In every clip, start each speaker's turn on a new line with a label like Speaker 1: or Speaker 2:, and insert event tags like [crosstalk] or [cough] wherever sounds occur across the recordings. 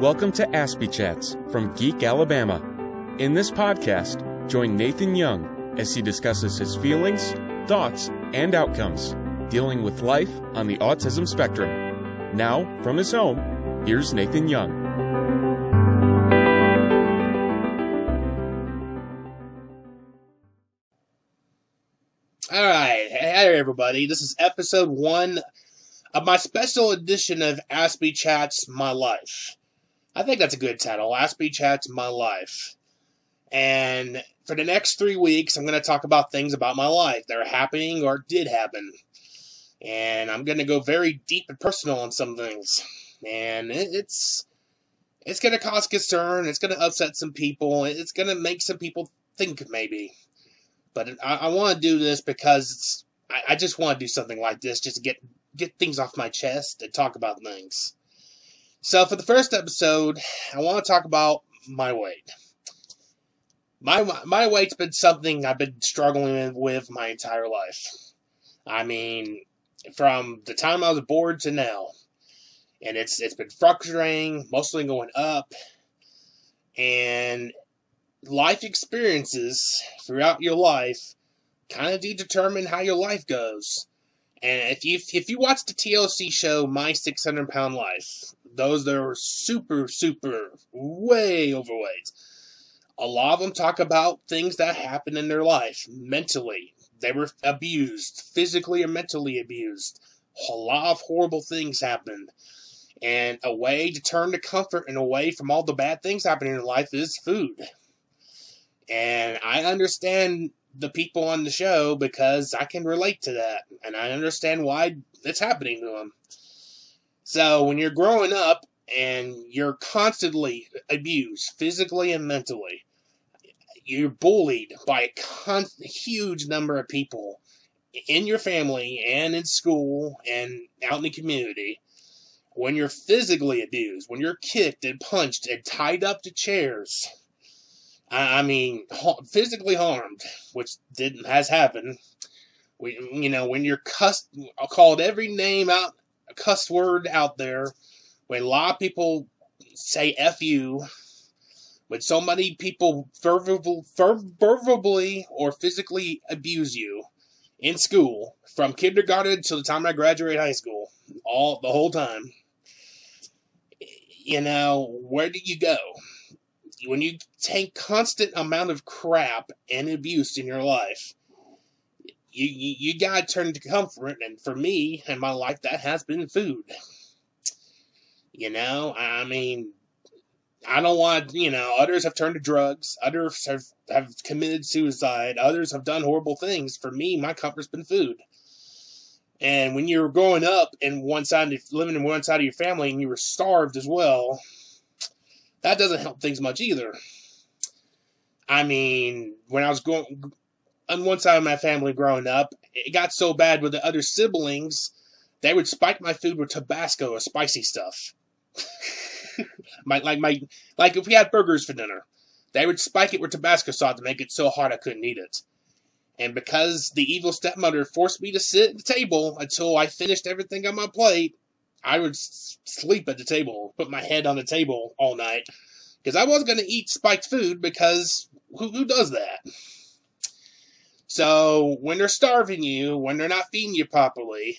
Speaker 1: Welcome to Aspie Chats from Geek Alabama. In this podcast, join Nathan Young as he discusses his feelings, thoughts, and outcomes dealing with life on the autism spectrum. Now, from his home, here's Nathan Young.
Speaker 2: All right, hey everybody. This is episode one of my special edition of Aspie Chats My Life. I think that's a good title. Aspie Chats My Life. And for the next three weeks, I'm going to talk about things about my life that are happening or did happen. And I'm going to go very deep and personal on some things. And it's it's going to cause concern. It's going to upset some people. It's going to make some people think maybe. But I, I want to do this because I, I just want to do something like this just to get get things off my chest and talk about things. So for the first episode, I want to talk about my weight. My my weight's been something I've been struggling with my entire life. I mean, from the time I was born to now, and it's it's been fluctuating, mostly going up, and life experiences throughout your life kind of determine how your life goes. And if you if you watch the TLC show My 600 Pound Life, those that are super super way overweight, a lot of them talk about things that happen in their life mentally. They were abused, physically or mentally abused. A lot of horrible things happened. And a way to turn to comfort and away from all the bad things happening in life is food. And I understand the people on the show because I can relate to that and I understand why it's happening to them. So when you're growing up and you're constantly abused physically and mentally, you're bullied by a con- huge number of people in your family and in school and out in the community. When you're physically abused, when you're kicked and punched and tied up to chairs, I, mean, physically harmed, which didn't has happened. We, you know, when you're cussed, called every name out, cuss word out there, when a lot of people say "f you," when so many people verbally, or physically abuse you in school, from kindergarten to the time I graduate high school, all the whole time. You know, where do you go? when you take constant amount of crap and abuse in your life, you, you, gotta turn to comfort, and for me and my life, that has been food. You know, I mean, I don't want, you know, others have turned to drugs, others have, have committed suicide, others have done horrible things. For me, my comfort's been food. And when you're growing up in one side, of, living in one side of your family, and you were starved as well, that doesn't help things much either. I mean, when I was going on one side of my family growing up, it got so bad with the other siblings, they would spike my food with Tabasco or spicy stuff. [laughs] my, like my like if we had burgers for dinner, they would spike it with Tabasco sauce to make it so hard I couldn't eat it. And because the evil stepmother forced me to sit at the table until I finished everything on my plate, I would sleep at the table, put my head on the table all night, because I was going to eat spiked food because who, who does that? So when they're starving you, when they're not feeding you properly,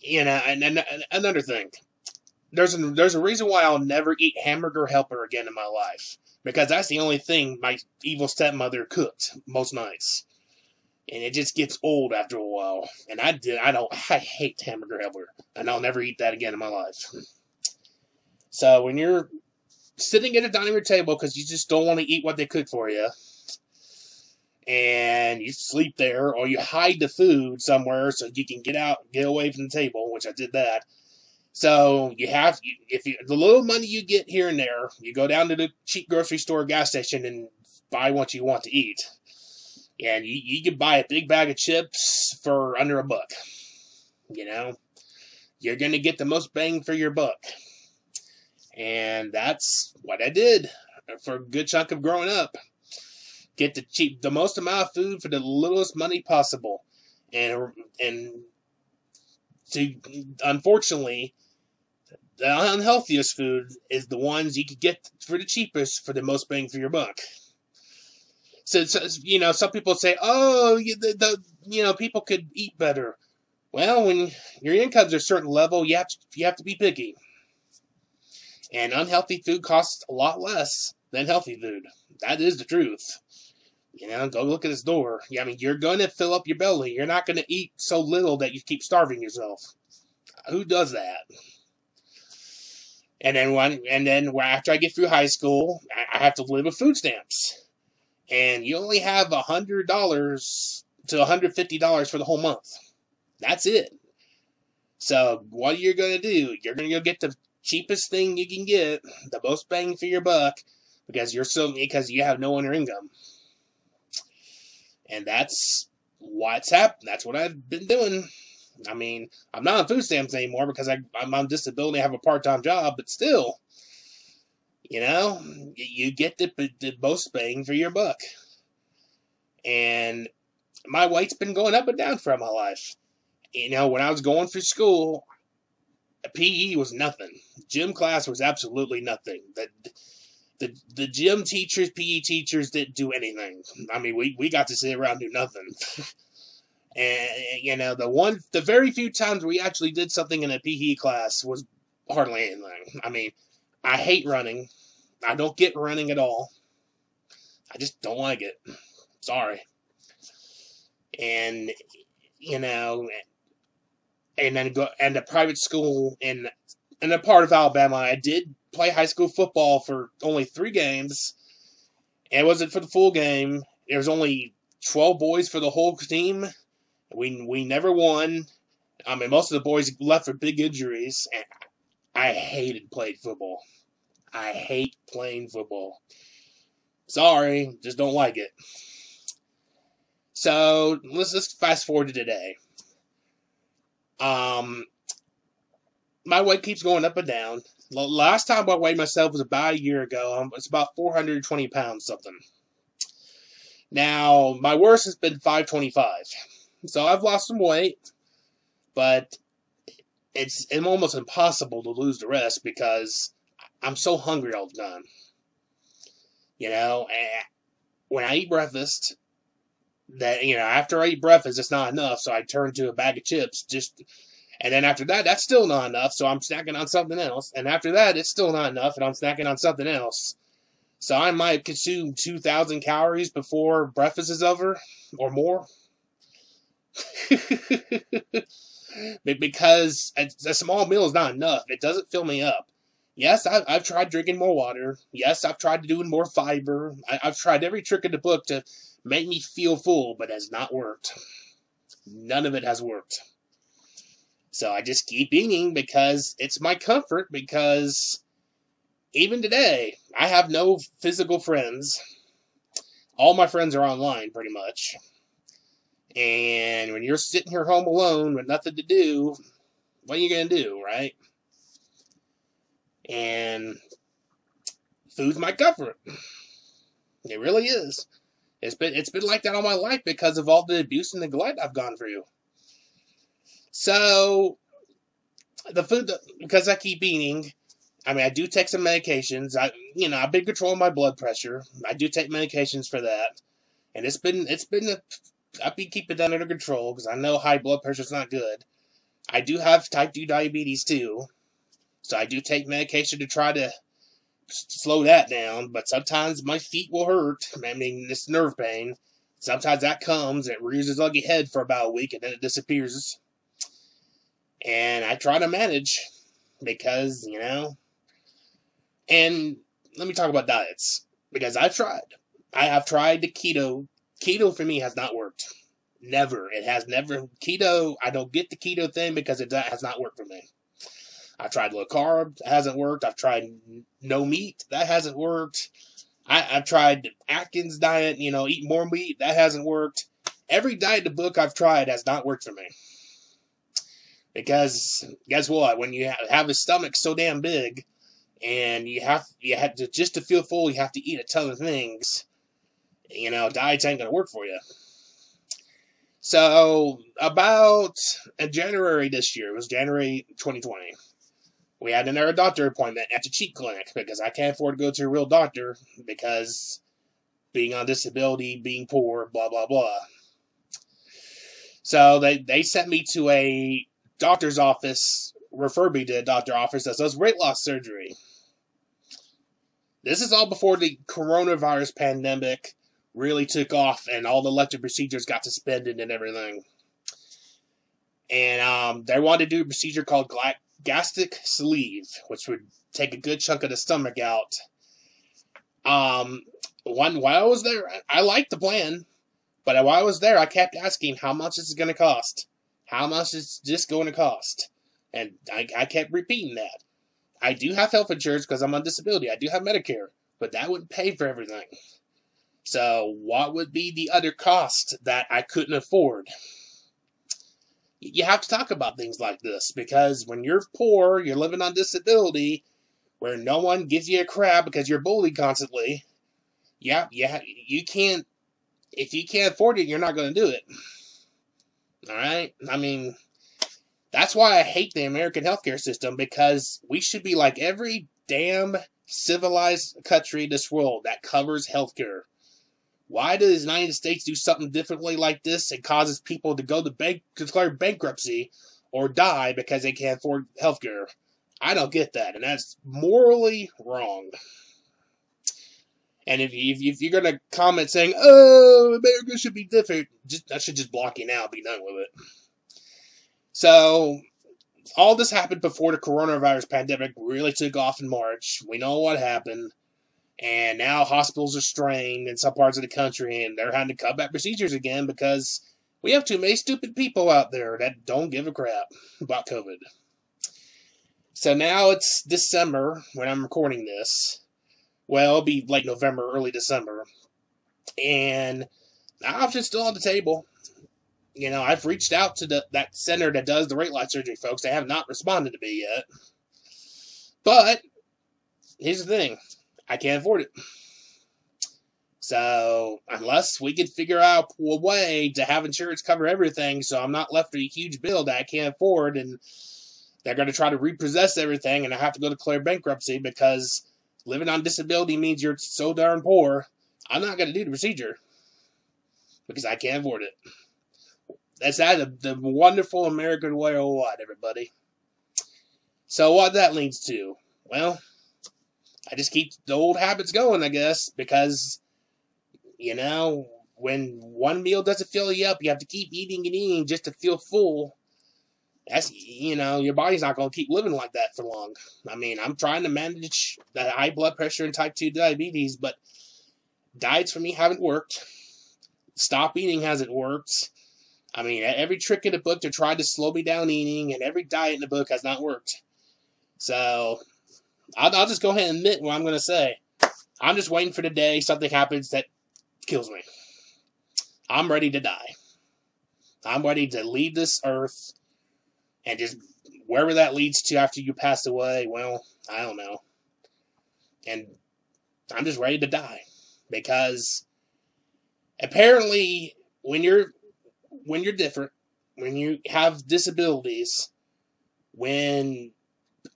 Speaker 2: you know, and, and, and another thing, there's a, there's a reason why I'll never eat hamburger helper again in my life because that's the only thing my evil stepmother cooked most nights and it just gets old after a while. And I did, I don't, I hate hamburger helper, and I'll never eat that again in my life. So when you're sitting at a dining room table because you just don't want to eat what they cook for you, and you sleep there, or you hide the food somewhere so you can get out, get away from the table, which I did that. So you have, if you, the little money you get here and there, you go down to the cheap grocery store, gas station, and buy what you want to eat and you, you can buy a big bag of chips for under a buck. You know, you're going to get the most bang for your buck. And that's what I did for a good chunk of growing up. Get the cheap, the most amount of food for the littlest money possible. And, and to, unfortunately, the unhealthiest food is the ones you could get for the cheapest for the most bang for your buck. So, so you know, some people say, "Oh, the, the you know people could eat better." Well, when your income's a certain level, you have to, you have to be picky. And unhealthy food costs a lot less than healthy food. That is the truth. You know, go look at this door. I mean, you're going to fill up your belly. You're not going to eat so little that you keep starving yourself. Who does that? And then when, and then after I get through high school, I have to live with food stamps, and you only have a hundred dollars to hundred fifty dollars for the whole month. That's it. So what are you're gonna do? You're gonna go get the cheapest thing you can get, the most bang for your buck, because you're so because you have no other income. And that's what's happened. That's what I've been doing. I mean, I'm not on food stamps anymore because I, I'm on disability. I have a part time job, but still, you know, you get the, the most bang for your buck. And my weight's been going up and down throughout my life. You know, when I was going through school, PE was nothing. Gym class was absolutely nothing. The, the, the gym teachers, PE teachers didn't do anything. I mean, we, we got to sit around do nothing. [laughs] and, you know, the one, the very few times we actually did something in a PE class was hardly anything. I mean, I hate running. I don't get running at all. I just don't like it. Sorry. And, you know, and then go and a private school in in a part of Alabama. I did play high school football for only three games. It wasn't for the full game. There was only twelve boys for the whole team. We we never won. I mean, most of the boys left for big injuries. And I hated playing football. I hate playing football. Sorry, just don't like it. So let's just fast forward to today. Um, my weight keeps going up and down. Last time I weighed myself was about a year ago. Um, it's about 420 pounds something. Now, my worst has been 525. So I've lost some weight, but it's, almost impossible to lose the rest because I'm so hungry all the time. You know, when I eat breakfast, that you know after I eat breakfast, it's not enough, so I turn to a bag of chips. Just and then after that, that's still not enough, so I'm snacking on something else. And after that, it's still not enough, and I'm snacking on something else. So I might consume two thousand calories before breakfast is over, or more. [laughs] because a small meal is not enough. It doesn't fill me up. Yes, I've, I've tried drinking more water. Yes, I've tried doing more fiber. I, I've tried every trick in the book to make me feel full, but it has not worked. None of it has worked. So I just keep eating because it's my comfort, because even today, I have no physical friends. All my friends are online, pretty much. And when you're sitting here home alone with nothing to do, what are you going to do, right? And food's my comfort. It really is. It's been it's been like that all my life because of all the abuse and neglect I've gone through. So the food because I keep eating. I mean, I do take some medications. I you know I've been controlling my blood pressure. I do take medications for that, and it's been it's been a, I've been keeping that under control because I know high blood pressure is not good. I do have type two diabetes too, so I do take medication to try to slow that down, but sometimes my feet will hurt. I mean, it's nerve pain. Sometimes that comes and it rears its ugly head for about a week and then it disappears. And I try to manage because, you know, and let me talk about diets because I've tried. I have tried the keto. Keto for me has not worked. Never. It has never. Keto, I don't get the keto thing because it has not worked for me. I've tried low carb, hasn't worked. I've tried no meat, that hasn't worked. I, have tried Atkins diet, you know, eat more meat, that hasn't worked. Every diet the book I've tried has not worked for me. Because guess what? When you have a stomach so damn big, and you have you have to just to feel full, you have to eat a ton of things. You know, diets ain't gonna work for you. So about in January this year, it was January 2020 we had another doctor appointment at the cheap clinic because I can't afford to go to a real doctor because being on disability, being poor, blah blah blah. So they they sent me to a doctor's office, referred me to a doctor office that does weight loss surgery. This is all before the coronavirus pandemic really took off and all the elective procedures got suspended and everything. And um, they wanted to do a procedure called gastric sleeve, which would take a good chunk of the stomach out. Um, one while I was there, I liked the plan, but while I was there, I kept asking, "How much is it going to cost? How much is this going to cost?" And I, I kept repeating that. I do have health insurance because I'm on disability. I do have Medicare, but that wouldn't pay for everything. So, what would be the other cost that I couldn't afford? You have to talk about things like this because when you're poor, you're living on disability, where no one gives you a crap because you're bullied constantly. Yeah, yeah, you can't. If you can't afford it, you're not going to do it. All right. I mean, that's why I hate the American healthcare system because we should be like every damn civilized country in this world that covers healthcare. Why does the United States do something differently like this and causes people to go to bank declare bankruptcy or die because they can't afford healthcare? I don't get that, and that's morally wrong. And if, you, if you're gonna comment saying, "Oh, America should be different," just, I should just block you now, be done with it. So, all this happened before the coronavirus pandemic really took off in March. We know what happened. And now hospitals are strained in some parts of the country, and they're having to cut back procedures again because we have too many stupid people out there that don't give a crap about COVID. So now it's December when I'm recording this. Well, it'll be late November, early December. And the option's still on the table you know, I've reached out to the, that center that does the rate light surgery, folks. They have not responded to me yet. But here's the thing I can't afford it. So, unless we could figure out a way to have insurance cover everything so I'm not left with a huge bill that I can't afford and they're going to try to repossess everything and I have to go declare bankruptcy because living on disability means you're so darn poor, I'm not going to do the procedure because I can't afford it. That's that the, the wonderful American way or what, everybody. So what that leads to? Well, I just keep the old habits going, I guess, because you know, when one meal doesn't fill you up, you have to keep eating and eating just to feel full. That's you know, your body's not gonna keep living like that for long. I mean, I'm trying to manage the high blood pressure and type two diabetes, but diets for me haven't worked. Stop eating hasn't worked. I mean, every trick in the book to try to slow me down eating, and every diet in the book has not worked. So, I'll, I'll just go ahead and admit what I'm going to say. I'm just waiting for the day something happens that kills me. I'm ready to die. I'm ready to leave this earth and just wherever that leads to after you pass away, well, I don't know. And I'm just ready to die because apparently when you're when you're different, when you have disabilities, when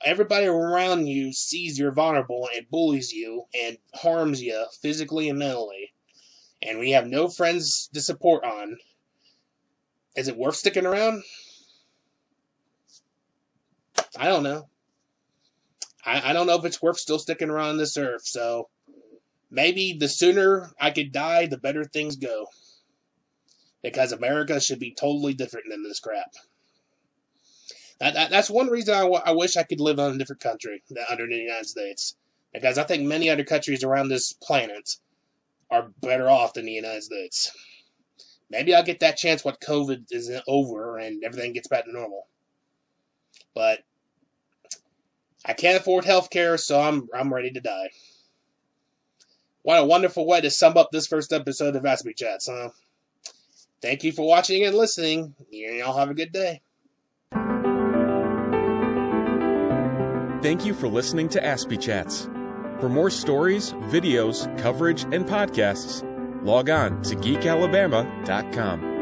Speaker 2: everybody around you sees you're vulnerable and bullies you and harms you physically and mentally, and we have no friends to support on, is it worth sticking around? I don't know. I, I don't know if it's worth still sticking around this earth, so maybe the sooner I could die, the better things go because America should be totally different than this crap. That, that, that's one reason I wish I could live in a different country under the United States. Because I think many other countries around this planet are better off than the United States. Maybe I'll get that chance when COVID is over and everything gets back to normal. But I can't afford health care, so I'm I'm ready to die. What a wonderful way to sum up this first episode of Aspie Chats, huh? Thank you for watching and listening. You all have a good day.
Speaker 1: Thank you for listening to Aspie Chats. For more stories, videos, coverage, and podcasts, log on to geekalabama.com.